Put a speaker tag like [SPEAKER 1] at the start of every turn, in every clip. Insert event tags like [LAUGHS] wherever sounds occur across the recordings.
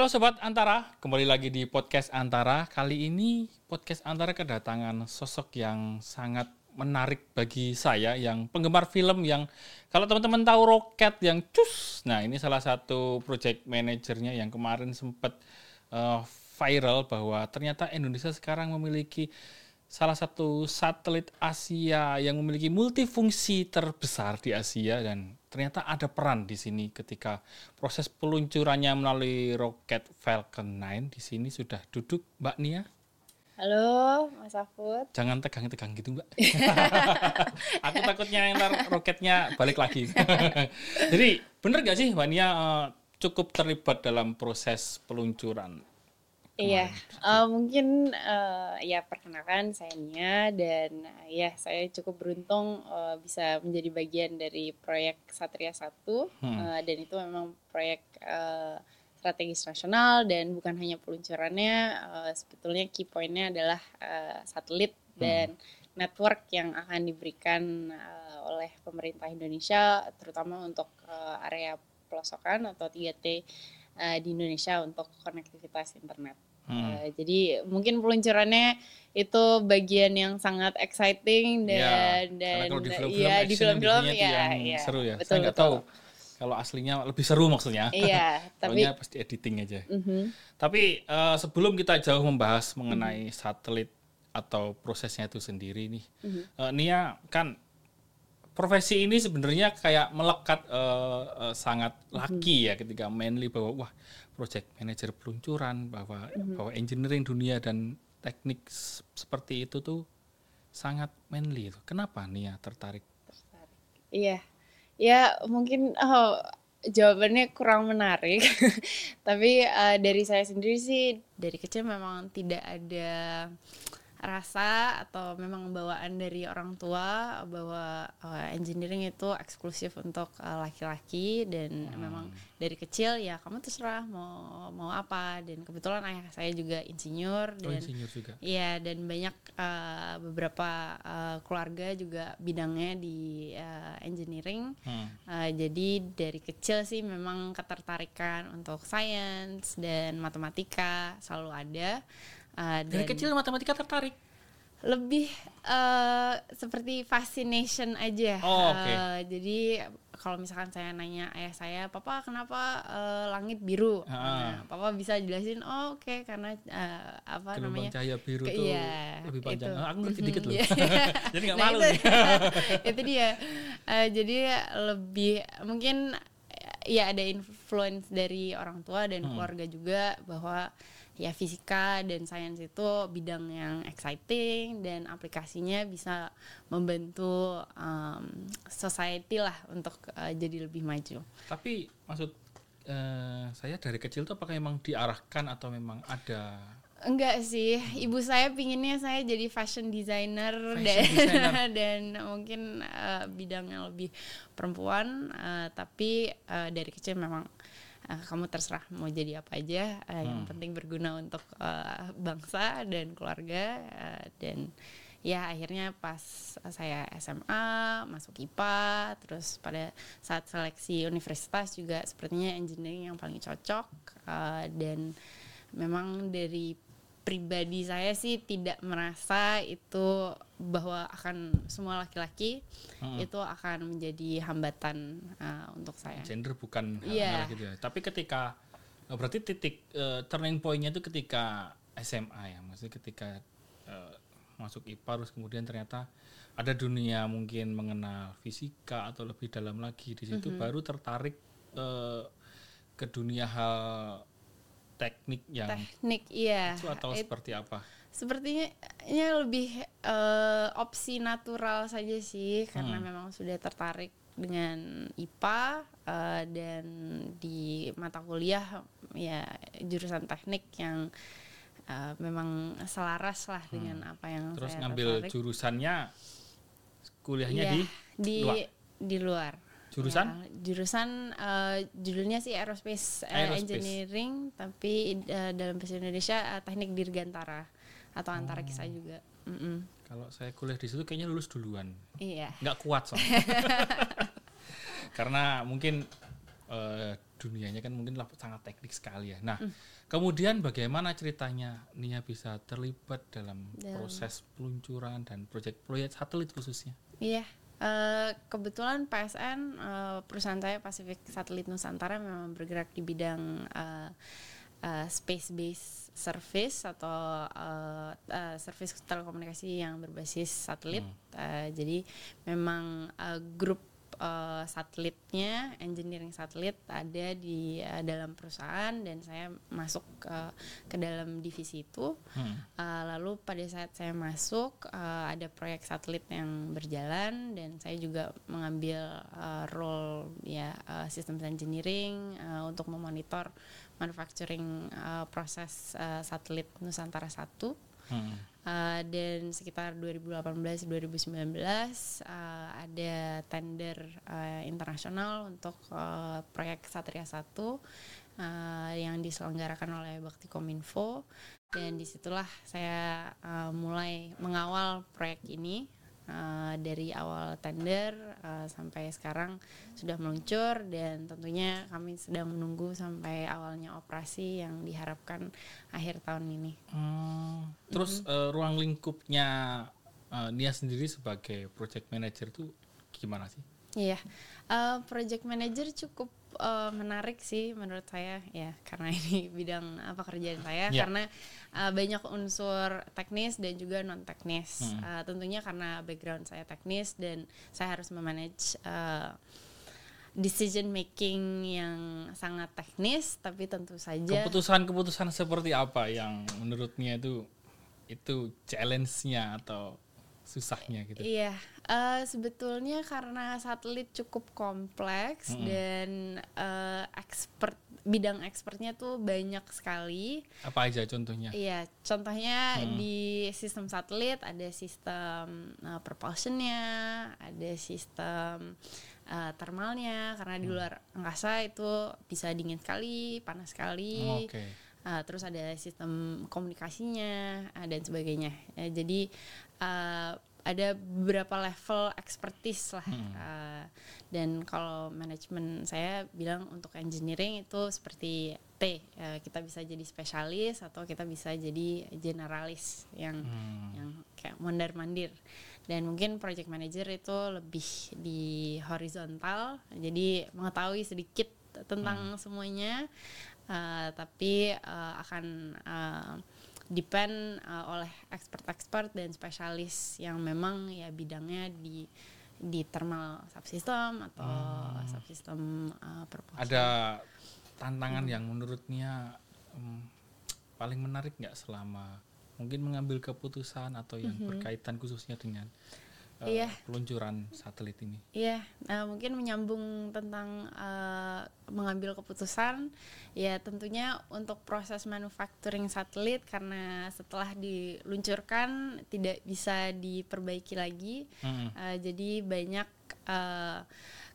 [SPEAKER 1] Halo Sobat Antara, kembali lagi di podcast Antara. Kali ini podcast Antara kedatangan sosok yang sangat menarik bagi saya yang penggemar film yang kalau teman-teman tahu roket yang cus. Nah, ini salah satu project manajernya yang kemarin sempat uh, viral bahwa ternyata Indonesia sekarang memiliki salah satu satelit Asia yang memiliki multifungsi terbesar di Asia dan ternyata ada peran di sini ketika proses peluncurannya melalui roket Falcon 9 di sini sudah duduk Mbak Nia.
[SPEAKER 2] Halo, Mas Afud.
[SPEAKER 1] Jangan tegang-tegang gitu, Mbak. [LAUGHS] Aku takutnya ntar roketnya balik lagi. [LAUGHS] Jadi, bener gak sih Mbak Nia uh, cukup terlibat dalam proses peluncuran
[SPEAKER 2] Iya, uh, mungkin uh, ya perkenalkan saya Nia dan uh, ya saya cukup beruntung uh, bisa menjadi bagian dari proyek Satria 1 hmm. uh, dan itu memang proyek uh, strategis nasional dan bukan hanya peluncurannya uh, sebetulnya key pointnya adalah uh, satelit hmm. dan network yang akan diberikan uh, oleh pemerintah Indonesia terutama untuk uh, area pelosokan atau 3T uh, di Indonesia untuk konektivitas internet. Hmm. Uh, jadi mungkin peluncurannya itu bagian yang sangat exciting
[SPEAKER 1] iya,
[SPEAKER 2] dan ya, dan
[SPEAKER 1] di film-film ya di film-film ya, ya seru ya. Betul, Saya nggak tahu kalau aslinya lebih seru maksudnya.
[SPEAKER 2] Iya, [LAUGHS]
[SPEAKER 1] tapi pasti editing aja. Uh -huh. Tapi uh, sebelum kita jauh membahas mengenai uh -huh. satelit atau prosesnya itu sendiri nih, uh -huh. uh, Nia kan profesi ini sebenarnya kayak melekat uh, uh, sangat laki ya ketika mainly bahwa wah project manager peluncuran bahwa mm-hmm. bahwa engineering dunia dan teknik seperti itu tuh sangat manly itu. Kenapa Nia tertarik? Tertarik.
[SPEAKER 2] Iya. Ya mungkin oh, jawabannya kurang menarik. [LAUGHS] Tapi uh, dari saya sendiri sih dari kecil memang tidak ada rasa atau memang bawaan dari orang tua bahwa uh, engineering itu eksklusif untuk laki eh, laki-laki dan hmm. memang dari kecil ya kamu terserah mau mau apa dan kebetulan ayah saya juga insinyur
[SPEAKER 1] oh, dan insinyur juga.
[SPEAKER 2] Iya dan banyak uh, beberapa uh, keluarga juga bidangnya di uh, engineering. Hmm. Uh, jadi dari kecil sih memang ketertarikan untuk sains dan matematika selalu ada
[SPEAKER 1] Uh, Dari kecil matematika tertarik?
[SPEAKER 2] Lebih uh, seperti fascination aja.
[SPEAKER 1] Oh, okay.
[SPEAKER 2] uh, jadi kalau misalkan saya nanya ayah saya, papa kenapa uh, langit biru? Ah. Nah, papa bisa jelasin, oh oke okay, karena uh, apa
[SPEAKER 1] Gelombang
[SPEAKER 2] namanya?
[SPEAKER 1] cahaya biru
[SPEAKER 2] ke,
[SPEAKER 1] tuh
[SPEAKER 2] iya,
[SPEAKER 1] lebih panjang. Itu. Oh, aku ngerti dikit loh. [LAUGHS] jadi nggak
[SPEAKER 2] nah,
[SPEAKER 1] malu
[SPEAKER 2] itu, nih. [LAUGHS] itu dia. Uh, jadi lebih mungkin ya ada influence dari orang tua dan hmm. keluarga juga bahwa ya fisika dan sains itu bidang yang exciting dan aplikasinya bisa membantu um, society lah untuk uh, jadi lebih maju.
[SPEAKER 1] Tapi maksud uh, saya dari kecil tuh apakah memang diarahkan atau memang ada
[SPEAKER 2] Enggak sih, ibu saya pinginnya saya jadi fashion designer fashion dan designer. [LAUGHS] dan mungkin uh, bidangnya lebih perempuan, uh, tapi uh, dari kecil memang uh, kamu terserah mau jadi apa aja uh, hmm. yang penting berguna untuk uh, bangsa dan keluarga uh, dan ya akhirnya pas saya SMA masuk IPA terus pada saat seleksi universitas juga sepertinya engineering yang paling cocok uh, dan memang dari pribadi saya sih tidak merasa itu bahwa akan semua laki-laki hmm. itu akan menjadi hambatan uh, untuk saya.
[SPEAKER 1] Gender bukan yeah. gitu ya. Tapi ketika oh, berarti titik uh, turning pointnya itu ketika SMA ya, maksudnya ketika uh, masuk IPA terus kemudian ternyata ada dunia mungkin mengenal fisika atau lebih dalam lagi di situ mm -hmm. baru tertarik uh, ke dunia hal teknik yang
[SPEAKER 2] teknik iya
[SPEAKER 1] itu atau It, seperti apa
[SPEAKER 2] sepertinya lebih uh, opsi natural saja sih karena hmm. memang sudah tertarik dengan IPA uh, eh, dan di mata kuliah ya jurusan teknik yang uh, memang selaras lah hmm. dengan apa yang
[SPEAKER 1] terus
[SPEAKER 2] saya
[SPEAKER 1] ngambil
[SPEAKER 2] tertarik.
[SPEAKER 1] jurusannya kuliahnya
[SPEAKER 2] ya,
[SPEAKER 1] di
[SPEAKER 2] di luar. di luar
[SPEAKER 1] Jurusan?
[SPEAKER 2] Ya, jurusan uh, judulnya sih aerospace, aerospace. engineering, tapi uh, dalam bahasa Indonesia uh, teknik dirgantara atau antara kisah oh. juga. Mm -mm.
[SPEAKER 1] Kalau saya kuliah di situ kayaknya lulus duluan.
[SPEAKER 2] Iya.
[SPEAKER 1] Nggak kuat soalnya. [LAUGHS] Karena mungkin uh, dunianya kan mungkin sangat teknik sekali ya. Nah, mm. kemudian bagaimana ceritanya Nia bisa terlibat dalam, dalam. proses peluncuran dan proyek-proyek satelit khususnya?
[SPEAKER 2] Iya, uh, kebetulan PSN uh, perusahaan saya Pacific Satelit Nusantara memang bergerak di bidang uh, uh, space based service atau uh, uh, service telekomunikasi yang berbasis satelit. Hmm. Uh, jadi memang uh, grup uh, satelitnya, engineering satelit ada di uh, dalam perusahaan dan saya masuk uh, ke dalam divisi itu. Hmm. Uh, lalu pada saat saya masuk uh, ada proyek satelit yang berjalan dan saya juga mengambil uh, role ya uh, systems engineering uh, untuk memonitor manufacturing uh, proses uh, satelit Nusantara 1. Hmm. Uh, dan sekitar 2018-2019 uh, ada tender uh, internasional untuk uh, proyek Satria 1 uh, yang diselenggarakan oleh Bakti Kominfo dan di situlah saya uh, mulai mengawal proyek ini uh, dari awal tender uh, sampai sekarang sudah meluncur dan tentunya kami sedang menunggu sampai awalnya operasi yang diharapkan akhir tahun ini.
[SPEAKER 1] Hmm, terus mm -hmm. uh, ruang lingkupnya uh, Nia sendiri sebagai project manager itu gimana sih?
[SPEAKER 2] Iya, uh, project manager cukup uh, menarik sih menurut saya ya karena [LAUGHS] ini bidang apa kerjaan saya yeah. karena uh, banyak unsur teknis dan juga non teknis. Hmm. Uh, tentunya karena background saya teknis dan saya harus memanage uh, decision making yang sangat teknis tapi tentu saja
[SPEAKER 1] keputusan-keputusan seperti apa yang menurutnya itu itu challenge-nya atau susahnya gitu.
[SPEAKER 2] Iya, uh, sebetulnya karena satelit cukup kompleks mm -hmm. dan uh, expert bidang expertnya tuh banyak sekali.
[SPEAKER 1] Apa aja contohnya?
[SPEAKER 2] Iya, contohnya hmm. di sistem satelit ada sistem uh, propulsionnya, ada sistem uh, thermalnya karena hmm. di luar angkasa itu bisa dingin sekali, panas sekali. Oh, okay. Uh, terus ada sistem komunikasinya uh, dan sebagainya. Uh, jadi uh, ada beberapa level expertise lah hmm. uh, dan kalau manajemen saya bilang untuk engineering itu seperti T uh, kita bisa jadi spesialis atau kita bisa jadi generalis yang hmm. yang kayak mondar mandir dan mungkin project manager itu lebih di horizontal jadi mengetahui sedikit tentang hmm. semuanya uh, tapi uh, akan uh, depend uh, oleh expert-expert dan spesialis yang memang ya bidangnya di di thermal subsystem atau hmm. subsystem uh, propulsion.
[SPEAKER 1] Ada tantangan hmm. yang menurutnya um, paling menarik nggak selama mungkin mengambil keputusan atau yang -hmm. berkaitan khususnya dengan uh, iya. peluncuran satelit ini.
[SPEAKER 2] Iya, nah, mungkin menyambung tentang uh, mengambil keputusan, ya tentunya untuk proses manufacturing satelit karena setelah diluncurkan tidak bisa diperbaiki lagi, -hmm. uh, jadi banyak uh,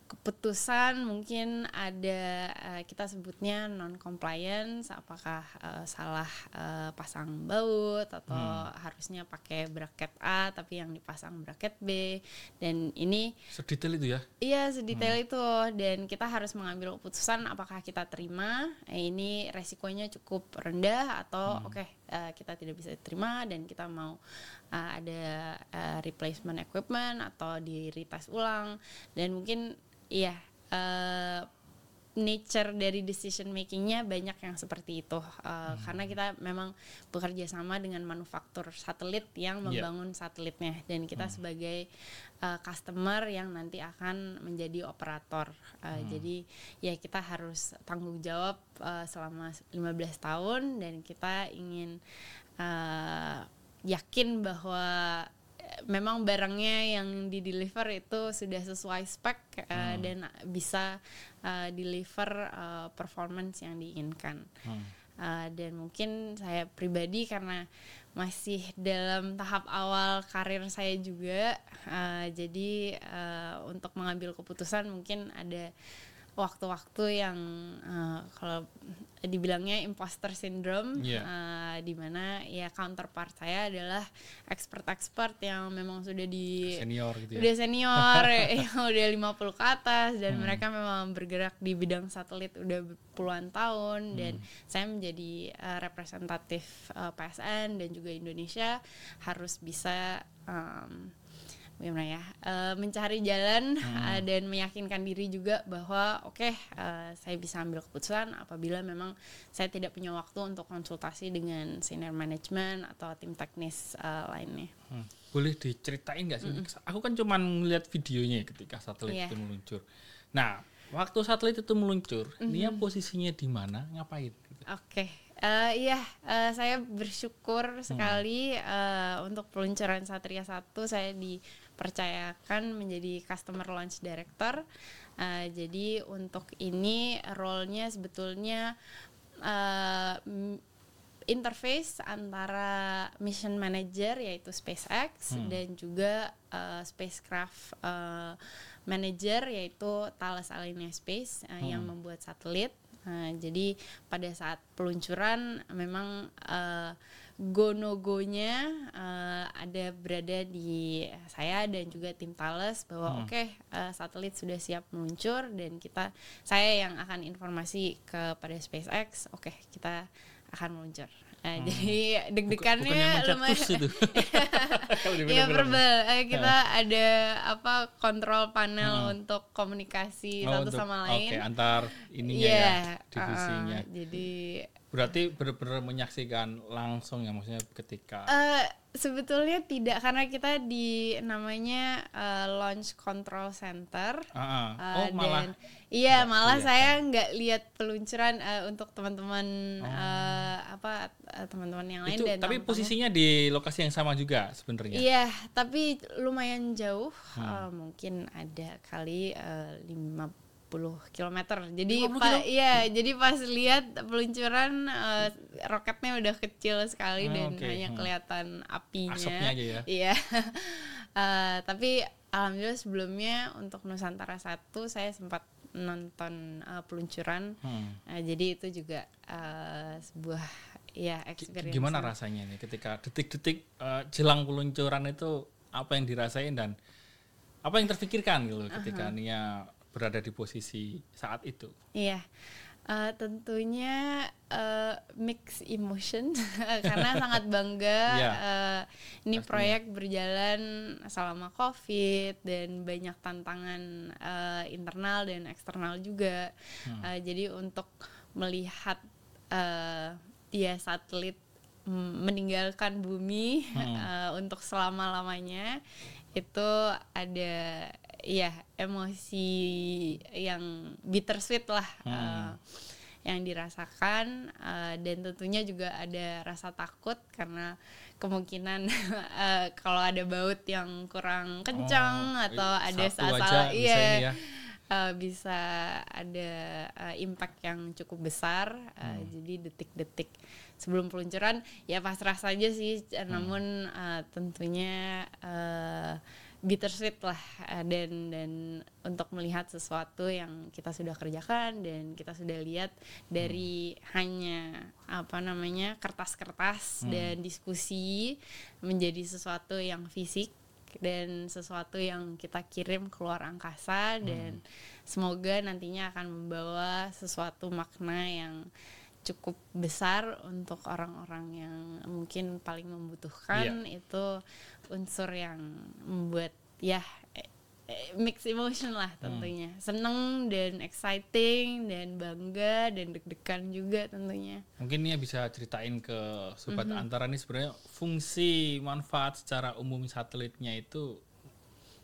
[SPEAKER 2] keputusan mungkin ada uh, kita sebutnya non compliance apakah uh, salah uh, pasang baut atau hmm. harusnya pakai bracket A tapi yang dipasang bracket B dan ini
[SPEAKER 1] sedetail itu ya
[SPEAKER 2] iya sedetail hmm. itu dan kita harus mengambil keputusan apakah kita terima eh, ini resikonya cukup rendah atau hmm. oke okay, uh, kita tidak bisa terima dan kita mau uh, ada uh, replacement equipment atau di retest ulang dan mungkin iya uh, nature dari decision makingnya banyak yang seperti itu uh, hmm. karena kita memang bekerja sama dengan manufaktur satelit yang iya. membangun yeah. satelitnya dan kita hmm. sebagai uh, customer yang nanti akan menjadi operator uh, hmm. jadi ya kita harus tanggung jawab uh, selama 15 tahun dan kita ingin uh, yakin bahwa memang barangnya yang di deliver itu sudah sesuai spek uh, dan bisa uh, deliver uh, performance yang diinginkan. Hmm. Uh, dan mungkin saya pribadi karena masih dalam tahap awal karir saya juga, uh, jadi uh, untuk mengambil keputusan mungkin ada waktu-waktu yang uh, kalau dibilangnya imposter syndrome
[SPEAKER 1] Yeah.
[SPEAKER 2] uh, di mana ya counterpart saya adalah expert-expert yang memang sudah di
[SPEAKER 1] Senior gitu ya.
[SPEAKER 2] udah senior [LAUGHS] yang udah 50 ke atas
[SPEAKER 1] Hmm.
[SPEAKER 2] dan mereka memang bergerak di bidang satelit udah puluhan tahun dan
[SPEAKER 1] Hmm.
[SPEAKER 2] saya menjadi uh, representatif uh, PSN dan juga Indonesia harus bisa um, gimana ya uh, mencari jalan
[SPEAKER 1] Hmm.
[SPEAKER 2] uh, dan meyakinkan diri juga bahwa oke uh, saya bisa ambil keputusan apabila memang saya tidak punya waktu untuk konsultasi dengan senior management atau tim teknis uh, lainnya.
[SPEAKER 1] Hmm. Boleh diceritain nggak sih? Aku kan cuman ngeliat videonya ya ketika satelit
[SPEAKER 2] Iya.
[SPEAKER 1] itu meluncur. Nah, waktu satelit itu meluncur, dia posisinya di mana, ngapain? Gitu.
[SPEAKER 2] Oke, eh, iya eh, saya bersyukur sekali eh, untuk peluncuran Satria 1 saya dipercayakan menjadi customer launch director. Eh, jadi untuk ini role-nya sebetulnya m- interface antara mission manager yaitu SpaceX dan juga eh, spacecraft eh, manager yaitu Thales Alenia Space eh, yang membuat satelit. Nah, jadi pada saat peluncuran memang eh, go no go-nya eh, ada berada di saya dan juga tim Thales bahwa oke eh, satelit sudah siap meluncur dan kita saya yang akan informasi kepada SpaceX oke kita akan meluncur. Nah, jadi deg-degannya lumayan
[SPEAKER 1] itu. [LAUGHS] Film-film.
[SPEAKER 2] verbal. Eh, kita ada apa kontrol panel untuk komunikasi
[SPEAKER 1] Oh,
[SPEAKER 2] satu
[SPEAKER 1] untuk-
[SPEAKER 2] sama lain.
[SPEAKER 1] Oke, antar ininya
[SPEAKER 2] Iya,
[SPEAKER 1] ya, divisinya.
[SPEAKER 2] uh, jadi
[SPEAKER 1] Berarti benar-benar menyaksikan langsung ya maksudnya ketika
[SPEAKER 2] eh sebetulnya tidak karena kita di namanya eh, launch control center.
[SPEAKER 1] Ah.
[SPEAKER 2] Eh,
[SPEAKER 1] oh malah
[SPEAKER 2] dan iya
[SPEAKER 1] nggak
[SPEAKER 2] malah
[SPEAKER 1] kelihatan.
[SPEAKER 2] saya nggak lihat peluncuran eh, untuk teman-teman eh, apa eh, teman-teman yang lain
[SPEAKER 1] Oh. itu
[SPEAKER 2] dan
[SPEAKER 1] tapi posisinya di lokasi yang sama juga sebenarnya.
[SPEAKER 2] Iya, tapi lumayan jauh.
[SPEAKER 1] Hmm.
[SPEAKER 2] eh, mungkin ada kali eh, 50 km. Jadi
[SPEAKER 1] 50
[SPEAKER 2] pa-
[SPEAKER 1] kilo?
[SPEAKER 2] iya, jadi pas lihat peluncuran eh, roketnya udah kecil sekali
[SPEAKER 1] Oh,
[SPEAKER 2] dan
[SPEAKER 1] oke.
[SPEAKER 2] hanya
[SPEAKER 1] Hmm.
[SPEAKER 2] kelihatan apinya.
[SPEAKER 1] Asapnya aja ya.
[SPEAKER 2] Iya. [LAUGHS] Eh, tapi alhamdulillah sebelumnya untuk Nusantara 1 saya sempat nonton eh, peluncuran.
[SPEAKER 1] Hmm.
[SPEAKER 2] Eh, jadi itu juga eh, sebuah ya experience.
[SPEAKER 1] Gimana rasanya nih ketika detik-detik eh, jelang peluncuran itu apa yang dirasain dan apa yang terpikirkan gitu ketika Nia berada di posisi saat itu?
[SPEAKER 2] Iya, Eh, tentunya eh, mix emotion [LAUGHS] karena sangat bangga
[SPEAKER 1] Iya,
[SPEAKER 2] eh, ini
[SPEAKER 1] pastinya.
[SPEAKER 2] proyek berjalan selama covid dan banyak tantangan eh, internal dan eksternal juga. Eh, jadi untuk melihat eh, ya satelit meninggalkan bumi [LAUGHS] eh, untuk selama lamanya itu ada ya emosi yang bittersweet lah eh, yang dirasakan eh, dan tentunya juga ada rasa takut karena kemungkinan [LAUGHS] eh, kalau ada baut yang kurang kencang
[SPEAKER 1] Oh,
[SPEAKER 2] atau ada salah iya
[SPEAKER 1] ya.
[SPEAKER 2] eh, bisa ada eh, impact yang cukup besar eh, jadi detik-detik sebelum peluncuran ya pasrah saja sih eh, namun eh, tentunya eh, bittersweet lah eh, dan dan untuk melihat sesuatu yang kita sudah kerjakan dan kita sudah lihat dari hanya apa namanya kertas-kertas dan diskusi menjadi sesuatu yang fisik dan sesuatu yang kita kirim keluar angkasa dan semoga nantinya akan membawa sesuatu makna yang cukup besar untuk orang-orang yang mungkin paling membutuhkan itu unsur yang membuat ya eh, eh, mix emotion lah tentunya seneng dan exciting dan bangga dan deg-degan juga tentunya
[SPEAKER 1] Mungkin Nia bisa ceritain ke sobat
[SPEAKER 2] Mhm.
[SPEAKER 1] antara nih sebenarnya fungsi manfaat secara umum satelitnya itu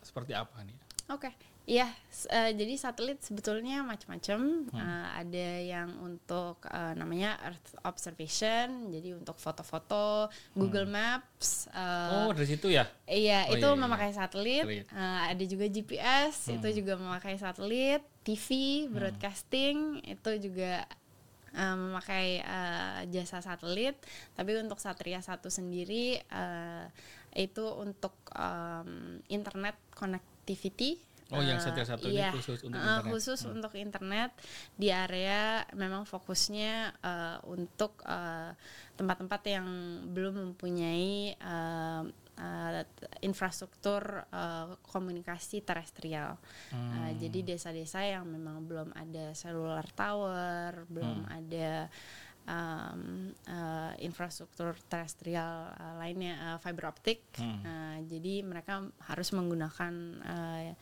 [SPEAKER 1] seperti apa nih?
[SPEAKER 2] Oke, iya. eh, jadi satelit sebetulnya macam-macam.
[SPEAKER 1] Hmm.
[SPEAKER 2] Eh, ada yang untuk eh, namanya Earth observation, jadi untuk foto-foto, Google Maps. eh,
[SPEAKER 1] Hmm. Oh dari situ ya?
[SPEAKER 2] Iya,
[SPEAKER 1] Oh,
[SPEAKER 2] itu
[SPEAKER 1] iya, iya.
[SPEAKER 2] memakai satelit.
[SPEAKER 1] Satelit.
[SPEAKER 2] Eh, ada juga GPS, itu juga memakai satelit. TV, broadcasting, itu juga eh, memakai eh, jasa satelit. Tapi untuk Satria satu sendiri eh, itu untuk em, internet connectivity.
[SPEAKER 1] Oh, yang satelit satu
[SPEAKER 2] iya,
[SPEAKER 1] ini khusus untuk
[SPEAKER 2] uh,
[SPEAKER 1] internet.
[SPEAKER 2] khusus untuk internet di area memang fokusnya uh, untuk uh, tempat-tempat yang belum mempunyai uh, uh, infrastruktur uh, komunikasi terestrial.
[SPEAKER 1] Hmm.
[SPEAKER 2] Uh, jadi desa-desa yang memang belum ada cellular tower, belum
[SPEAKER 1] Hmm.
[SPEAKER 2] ada um, uh, infrastruktur terestrial uh, lainnya uh, fiber optik.
[SPEAKER 1] Hmm.
[SPEAKER 2] Uh, jadi mereka harus menggunakan uh,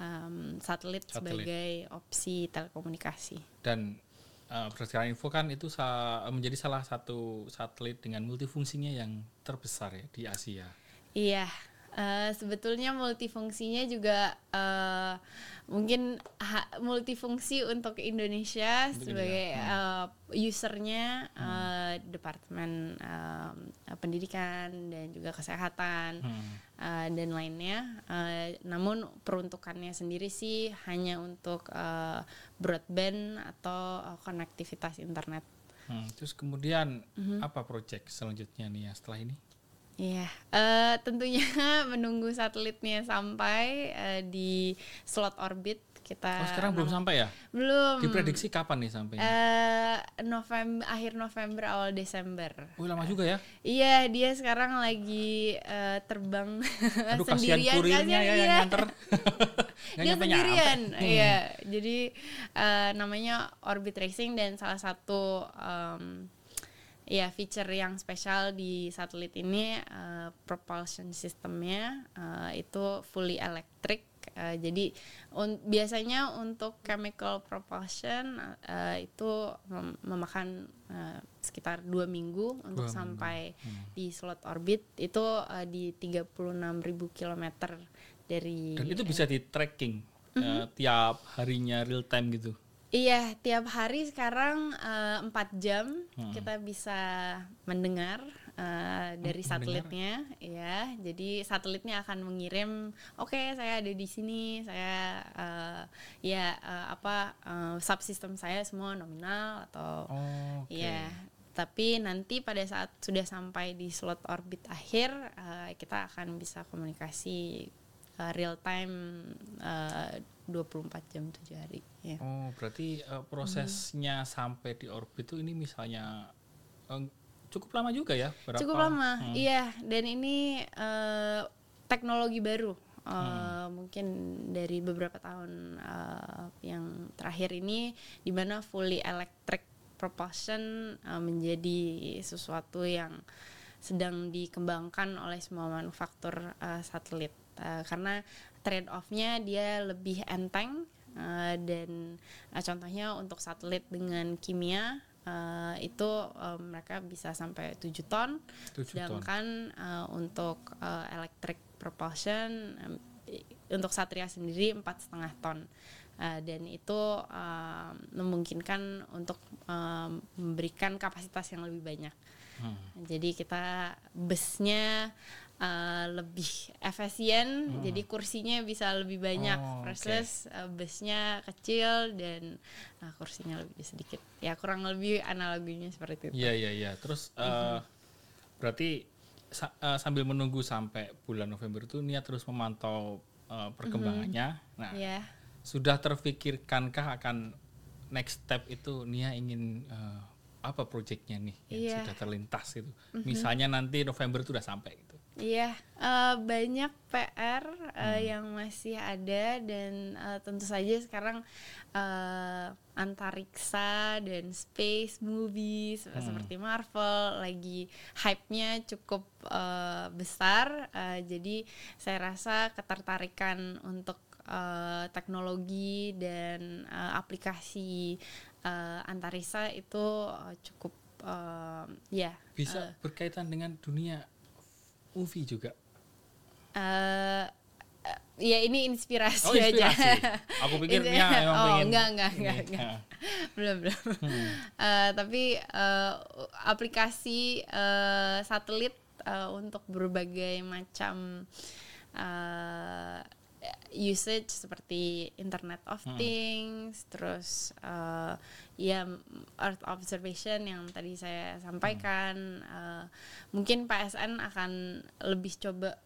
[SPEAKER 2] um, satelit,
[SPEAKER 1] Satelit.
[SPEAKER 2] sebagai opsi telekomunikasi.
[SPEAKER 1] Dan uh, berdasarkan info kan itu sa- menjadi salah satu satelit dengan multifungsinya yang terbesar ya di Asia.
[SPEAKER 2] Iya, eh, sebetulnya multifungsinya juga eh, mungkin ha- multifungsi untuk Indonesia
[SPEAKER 1] Untuk
[SPEAKER 2] sebagai
[SPEAKER 1] Indonesia.
[SPEAKER 2] eh, usernya eh, departemen eh, pendidikan dan juga kesehatan
[SPEAKER 1] Hmm.
[SPEAKER 2] eh, dan lainnya. Eh, namun peruntukannya sendiri sih hanya untuk eh, broadband atau eh, konektivitas internet.
[SPEAKER 1] Hmm, Terus kemudian
[SPEAKER 2] Mhm.
[SPEAKER 1] apa proyek selanjutnya nih ya setelah ini?
[SPEAKER 2] Iya, eh, tentunya [LAUGHS] menunggu satelitnya sampai eh, di slot orbit kita.
[SPEAKER 1] Oh sekarang belum sampai ya?
[SPEAKER 2] Belum.
[SPEAKER 1] Diprediksi kapan nih sampainya?
[SPEAKER 2] Eh, November, akhir November, awal Desember.
[SPEAKER 1] Oh lama juga ya?
[SPEAKER 2] Iya, dia sekarang lagi eh, terbang [LAUGHS]
[SPEAKER 1] Aduh kasihan
[SPEAKER 2] sendirian.
[SPEAKER 1] kurirnya ya
[SPEAKER 2] kasihan,
[SPEAKER 1] yang
[SPEAKER 2] iya.
[SPEAKER 1] nganter. [LAUGHS]
[SPEAKER 2] Dia sendirian, iya. Jadi eh, namanya orbit racing dan salah satu em, ya feature yang spesial di satelit ini eh, propulsion systemnya eh, itu fully electric. Eh, jadi un- biasanya untuk chemical propulsion eh, itu mem- memakan eh, sekitar dua minggu untuk
[SPEAKER 1] minggu.
[SPEAKER 2] sampai di slot orbit itu eh, di 36.000 km dari
[SPEAKER 1] Dan itu bisa di tracking
[SPEAKER 2] Mhm.
[SPEAKER 1] eh, tiap harinya real time gitu.
[SPEAKER 2] Iya, tiap hari sekarang eh, empat jam kita bisa mendengar eh, dari
[SPEAKER 1] mendengar?
[SPEAKER 2] satelitnya, ya. Jadi satelitnya akan mengirim, oke saya ada di sini, saya eh, ya eh, apa eh, subsistem saya semua nominal atau
[SPEAKER 1] Oh, oke.
[SPEAKER 2] ya. Tapi nanti pada saat sudah sampai di slot orbit akhir, eh, kita akan bisa komunikasi eh, real time eh, 24 jam 7 hari. Ya.
[SPEAKER 1] Oh, berarti eh, prosesnya sampai di orbit itu ini misalnya eh, cukup lama juga ya? Berapa?
[SPEAKER 2] Cukup lama,
[SPEAKER 1] Hmm.
[SPEAKER 2] iya. Dan ini eh, teknologi baru. Eh,
[SPEAKER 1] Hmm.
[SPEAKER 2] Mungkin dari beberapa tahun eh, yang terakhir ini, di mana fully electric propulsion eh, menjadi sesuatu yang sedang dikembangkan oleh semua manufaktur eh, satelit. Eh, karena trade off-nya dia lebih enteng eh, dan eh, contohnya untuk satelit dengan kimia eh, itu eh, mereka bisa sampai 7 ton
[SPEAKER 1] 7 ton.
[SPEAKER 2] sedangkan eh, untuk eh, electric propulsion i- untuk Satria sendiri empat setengah ton Eh, dan itu eh, memungkinkan untuk eh, memberikan kapasitas yang lebih banyak
[SPEAKER 1] Hmm.
[SPEAKER 2] jadi kita busnya uh, lebih efisien, jadi kursinya bisa lebih banyak
[SPEAKER 1] Oh,
[SPEAKER 2] versus uh, busnya kecil dan uh, kursinya lebih sedikit. Ya kurang lebih analoginya seperti itu.
[SPEAKER 1] Iya iya iya. Terus eh, berarti sa- eh, sambil menunggu sampai bulan November itu Nia terus memantau eh, perkembangannya. Nah,
[SPEAKER 2] Ya,
[SPEAKER 1] sudah terfikirkankah akan next step itu Nia ingin eh, apa proyeknya nih yang
[SPEAKER 2] Iya.
[SPEAKER 1] sudah terlintas itu. Misalnya nanti November itu udah sampai.
[SPEAKER 2] Iya uh, banyak PR uh, yang masih ada dan uh, tentu saja sekarang uh, antariksa dan space movies seperti Marvel lagi hype-nya cukup uh, besar. Uh, jadi saya rasa ketertarikan untuk uh, teknologi dan uh, aplikasi uh, antariksa itu uh, cukup uh, ya
[SPEAKER 1] Bisa berkaitan dengan dunia movie juga.
[SPEAKER 2] eh eh, ya ini inspirasi,
[SPEAKER 1] Oh, inspirasi.
[SPEAKER 2] aja.
[SPEAKER 1] Aku [LAUGHS] pikir Nia emang
[SPEAKER 2] oh,
[SPEAKER 1] pengen
[SPEAKER 2] enggak enggak
[SPEAKER 1] ini.
[SPEAKER 2] enggak, enggak.
[SPEAKER 1] Nah, [LAUGHS]
[SPEAKER 2] belum belum.
[SPEAKER 1] Hmm.
[SPEAKER 2] Eh, tapi eh, aplikasi eh, satelit eh, untuk berbagai macam eh, usage seperti Internet of
[SPEAKER 1] Hmm.
[SPEAKER 2] Things, terus eh, ya Earth observation yang tadi saya sampaikan,
[SPEAKER 1] Hmm.
[SPEAKER 2] eh, mungkin PSN akan lebih coba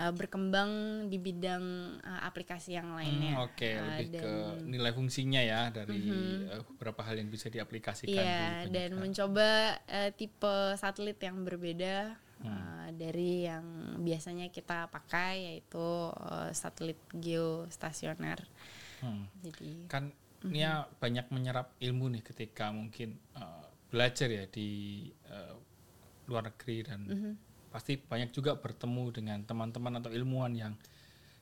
[SPEAKER 2] uh, berkembang di bidang uh, aplikasi yang lainnya.
[SPEAKER 1] Hmm, Oke, okay. uh, lebih dan, ke nilai fungsinya ya dari mm-hmm. uh, beberapa hal yang bisa diaplikasikan.
[SPEAKER 2] Iya, dan mencoba uh, tipe satelit yang berbeda hmm. uh, dari yang biasanya kita pakai yaitu uh, satelit geostasioner.
[SPEAKER 1] Hmm. Jadi kan mm-hmm. Nia banyak menyerap ilmu nih ketika mungkin uh, belajar ya di uh, luar negeri dan mm-hmm pasti banyak juga bertemu dengan teman-teman atau ilmuwan yang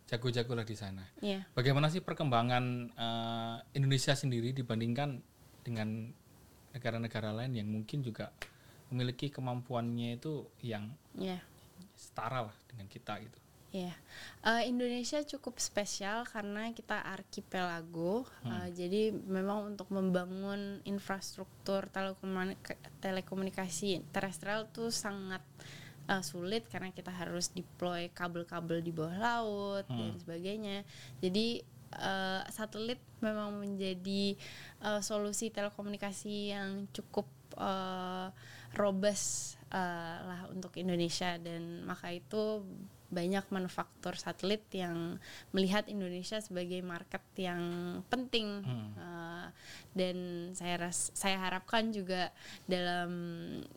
[SPEAKER 1] jago-jago lah di sana. Yeah. Bagaimana sih perkembangan uh, Indonesia sendiri dibandingkan dengan negara-negara lain yang mungkin juga memiliki kemampuannya itu yang yeah. setara lah dengan kita gitu.
[SPEAKER 2] Ya, yeah. uh, Indonesia cukup spesial karena kita arkipelago, hmm. uh, jadi memang untuk membangun infrastruktur telekomunikasi terestrial itu sangat uh, sulit karena kita harus deploy kabel-kabel di bawah laut hmm. dan sebagainya. Jadi uh, satelit memang menjadi uh, solusi telekomunikasi yang cukup uh, robust uh, lah untuk Indonesia. Dan maka itu banyak manufaktur satelit yang melihat Indonesia sebagai market yang penting. Hmm. uh, dan saya ras saya harapkan juga dalam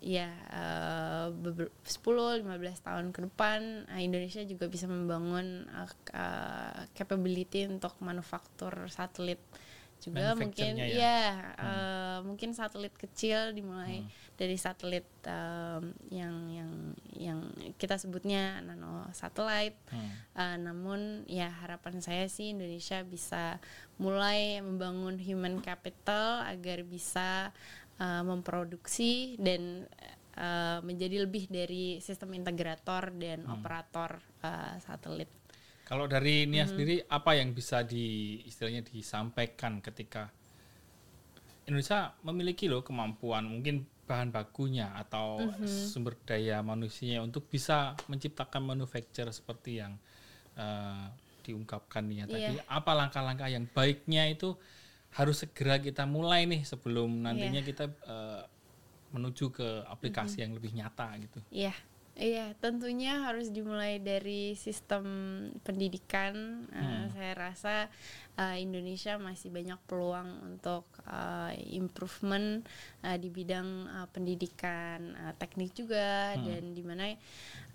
[SPEAKER 2] ya uh, 10 15 tahun ke depan uh, Indonesia juga bisa membangun uh, uh, capability untuk manufaktur satelit juga mungkin ya, ya hmm. uh, mungkin satelit kecil dimulai hmm. dari satelit um, yang yang yang kita sebutnya nano satelit hmm. uh, namun ya harapan saya sih Indonesia bisa mulai membangun human capital agar bisa uh, memproduksi dan uh, menjadi lebih dari sistem integrator dan hmm. operator uh, satelit
[SPEAKER 1] kalau dari Nia hmm. sendiri apa yang bisa di istilahnya disampaikan ketika Indonesia memiliki loh kemampuan mungkin bahan bakunya atau mm -hmm. sumber daya manusianya untuk bisa menciptakan manufacture seperti yang uh, diungkapkan nih ya yeah. tadi. Apa langkah-langkah yang baiknya itu harus segera kita mulai nih sebelum nantinya yeah. kita uh, menuju ke aplikasi mm -hmm. yang lebih nyata gitu.
[SPEAKER 2] Iya. Yeah Iya, tentunya harus dimulai dari sistem pendidikan. Eh, hmm. Uh, saya rasa uh, Indonesia masih banyak peluang untuk uh, improvement uh, di bidang uh, pendidikan, uh, teknik juga, hmm. dan di mana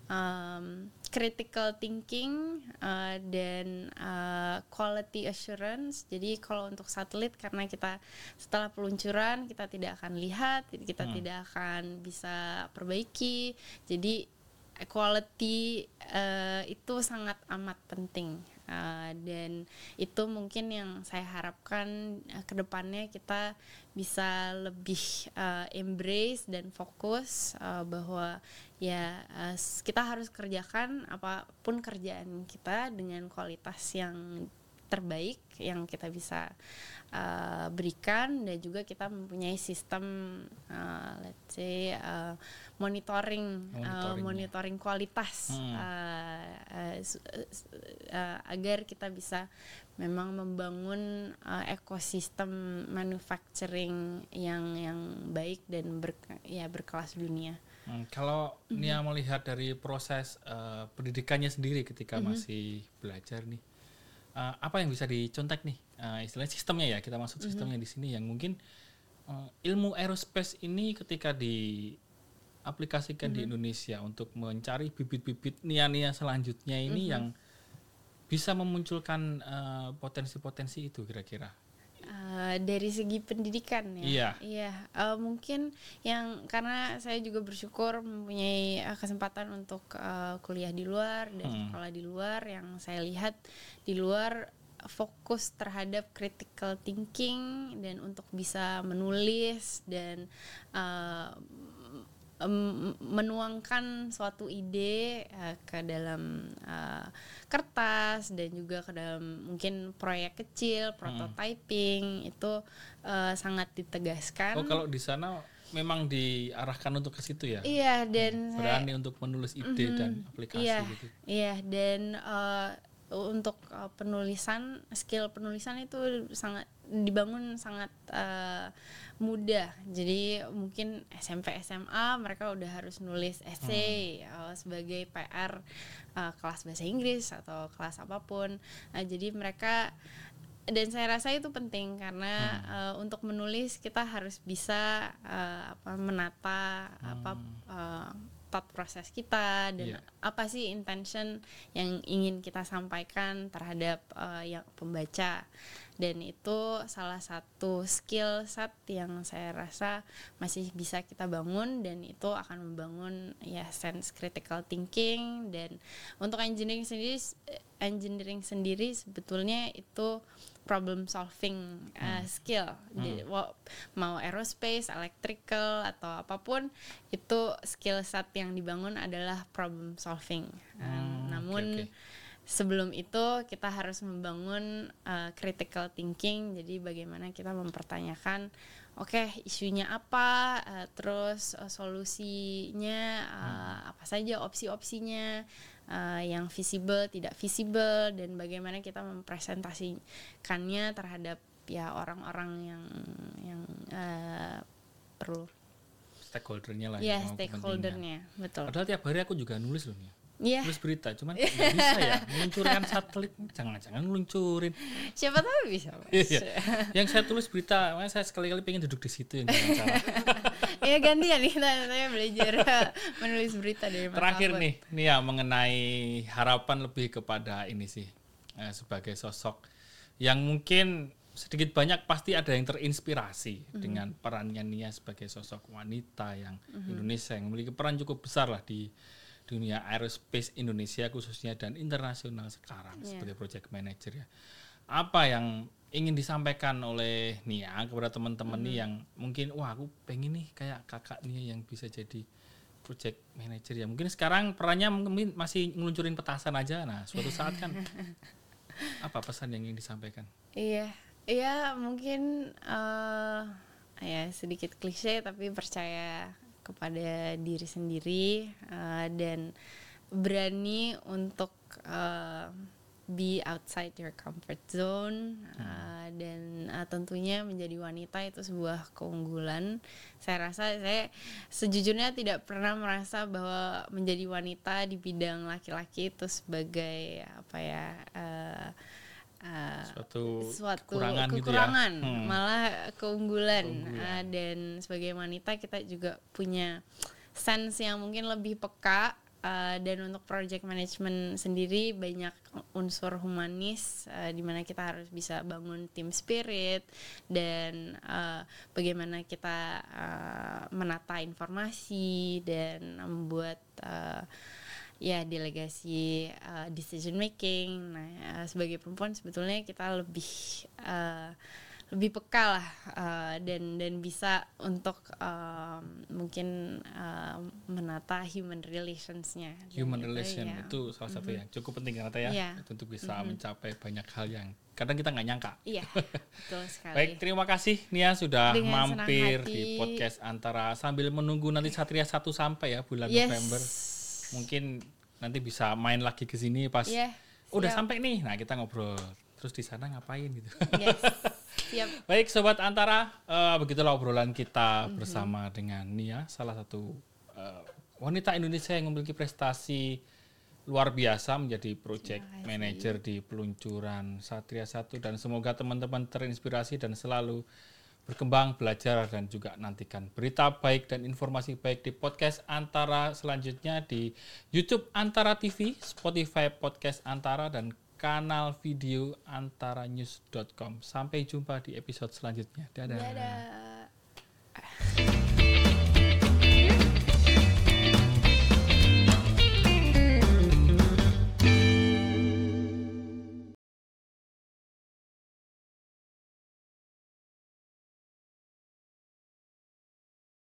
[SPEAKER 2] um, critical thinking uh, dan uh, quality assurance. Jadi kalau untuk satelit karena kita setelah peluncuran kita tidak akan lihat, kita hmm. tidak akan bisa perbaiki. Jadi quality uh, itu sangat amat penting. Uh, dan itu mungkin yang saya harapkan uh, ke depannya kita bisa lebih uh, embrace dan fokus uh, bahwa ya uh, kita harus kerjakan apa pun kerjaan kita dengan kualitas yang terbaik yang kita bisa uh, berikan dan juga kita mempunyai sistem uh, let's say uh, monitoring monitoring, uh, monitoring kualitas hmm. uh, uh, uh, agar kita bisa memang membangun uh, ekosistem manufacturing yang yang baik dan ber, ya berkelas dunia.
[SPEAKER 1] Hmm, kalau mm -hmm. Nia melihat dari proses uh, pendidikannya sendiri ketika mm -hmm. masih belajar nih uh, apa yang bisa dicontek nih uh, istilahnya sistemnya ya kita masuk mhm. sistemnya mm -hmm. di sini yang mungkin uh, ilmu aerospace ini ketika diaplikasikan mm -hmm. di mhm. Indonesia untuk mencari bibit-bibit nia-nia selanjutnya ini mm -hmm. yang bisa memunculkan potensi-potensi uh, itu kira-kira
[SPEAKER 2] Uh, dari segi pendidikan ya.
[SPEAKER 1] Iya.
[SPEAKER 2] Iya. Uh, mungkin yang karena saya juga bersyukur mempunyai uh, kesempatan untuk uh, kuliah di luar dan hmm. sekolah di luar yang saya lihat di luar fokus terhadap critical thinking dan untuk bisa menulis dan uh, um, menuangkan suatu ide uh, ke dalam uh, kertas dan juga ke dalam mungkin proyek kecil hmm. prototyping hmm. itu uh, sangat ditegaskan.
[SPEAKER 1] Oh kalau di sana memang diarahkan untuk ke situ ya?
[SPEAKER 2] Iya dan
[SPEAKER 1] hmm. berani saya, untuk menulis ide mm, dan aplikasi
[SPEAKER 2] iya,
[SPEAKER 1] gitu.
[SPEAKER 2] Iya dan uh, untuk uh, penulisan skill penulisan itu sangat dibangun sangat uh, mudah. Jadi mungkin SMP SMA mereka udah harus nulis essay hmm. uh, sebagai PR uh, kelas bahasa Inggris atau kelas apa pun. Nah, jadi mereka dan saya rasa itu penting karena hmm. uh, untuk menulis kita harus bisa uh, apa menata hmm. apa uh, thought proses kita dan yeah. apa sih intention yang ingin kita sampaikan terhadap uh, yang pembaca dan itu salah satu skill set yang saya rasa masih bisa kita bangun dan itu akan membangun ya sense critical thinking dan untuk engineering sendiri engineering sendiri sebetulnya itu problem solving uh, hmm. skill hmm. Mau aerospace, electrical atau apa pun itu skill set yang dibangun adalah problem solving. Hmm, namun okay, okay sebelum itu kita harus membangun uh, critical thinking. Jadi bagaimana kita mempertanyakan oke okay, isunya apa uh, terus uh, solusinya uh, apa saja opsi-opsinya uh, yang visible tidak visible dan bagaimana kita mempresentasikannya terhadap ya orang-orang yang yang uh, perlu.
[SPEAKER 1] Stakeholdernya lah
[SPEAKER 2] ya. stakeholdernya. Betul.
[SPEAKER 1] Padahal tiap hari aku juga nulis loh nih
[SPEAKER 2] yeah.
[SPEAKER 1] tulis berita cuman [LAUGHS] nggak bisa ya meluncurkan satelit jangan-jangan meluncurin
[SPEAKER 2] siapa tahu bisa mas.
[SPEAKER 1] iya. yang saya tulis berita saya sekali-kali pengen duduk di situ yang [LAUGHS]
[SPEAKER 2] ya gantian nih saya belajar [LAUGHS] menulis berita dari
[SPEAKER 1] terakhir nih nih ya mengenai harapan lebih kepada ini sih eh, sebagai sosok yang mungkin sedikit banyak pasti ada yang terinspirasi mm -hmm. dengan perannya Nia sebagai sosok wanita yang mm -hmm. Indonesia yang memiliki peran cukup besar lah di dunia aerospace Indonesia khususnya dan internasional sekarang yeah. sebagai project manager ya. Apa yang ingin disampaikan oleh Nia kepada teman-teman mm nih yang mungkin wah aku pengen nih kayak kakak Nia yang bisa jadi project manager ya. Mungkin sekarang perannya mungkin masih ngeluncurin petasan aja. Nah, suatu saat kan [LAUGHS] apa pesan yang ingin disampaikan?
[SPEAKER 2] Iya. Iya, mungkin uh, ya sedikit klise tapi percaya kepada diri sendiri uh, dan berani untuk uh, be outside your comfort zone uh, dan uh, tentunya menjadi wanita itu sebuah keunggulan. Saya rasa saya sejujurnya tidak pernah merasa bahwa menjadi wanita di bidang laki-laki itu sebagai apa ya uh,
[SPEAKER 1] uh, suatu,
[SPEAKER 2] suatu kekurangan, kekurangan gitu ya? hmm. malah keunggulan, Uh, dan sebagai wanita kita juga punya sense yang mungkin lebih peka uh, dan untuk project management sendiri banyak unsur humanis uh, di mana kita harus bisa bangun team spirit dan uh, bagaimana kita uh, menata informasi dan membuat uh, ya delegasi uh, decision making. Nah, uh, sebagai perempuan sebetulnya kita lebih uh, lebih peka lah uh, dan dan bisa untuk uh, mungkin uh, menata human relationsnya.
[SPEAKER 1] Human gitu, relation ya. itu salah satu mm -hmm. yang cukup penting ternyata ya yeah. untuk bisa mm -hmm. mencapai banyak hal yang kadang kita nggak nyangka.
[SPEAKER 2] Iya, [LAUGHS] betul sekali.
[SPEAKER 1] Baik, terima kasih Nia sudah Dengan mampir di podcast antara sambil menunggu nanti Satria satu sampai ya bulan yes. November mungkin nanti bisa main lagi ke sini pas yeah, udah sampai nih. Nah kita ngobrol. Terus di sana ngapain gitu? Yes, siap. [LAUGHS] baik sobat antara uh, begitulah obrolan kita mm-hmm. bersama dengan Nia salah satu uh, wanita Indonesia yang memiliki prestasi luar biasa menjadi project manager di peluncuran Satria Satu. Dan semoga teman-teman terinspirasi dan selalu berkembang, belajar, dan juga nantikan berita baik dan informasi baik di podcast Antara selanjutnya di YouTube Antara TV, Spotify Podcast Antara, dan kanal video antaranews.com. Sampai jumpa di episode selanjutnya. Dadah. Dadah.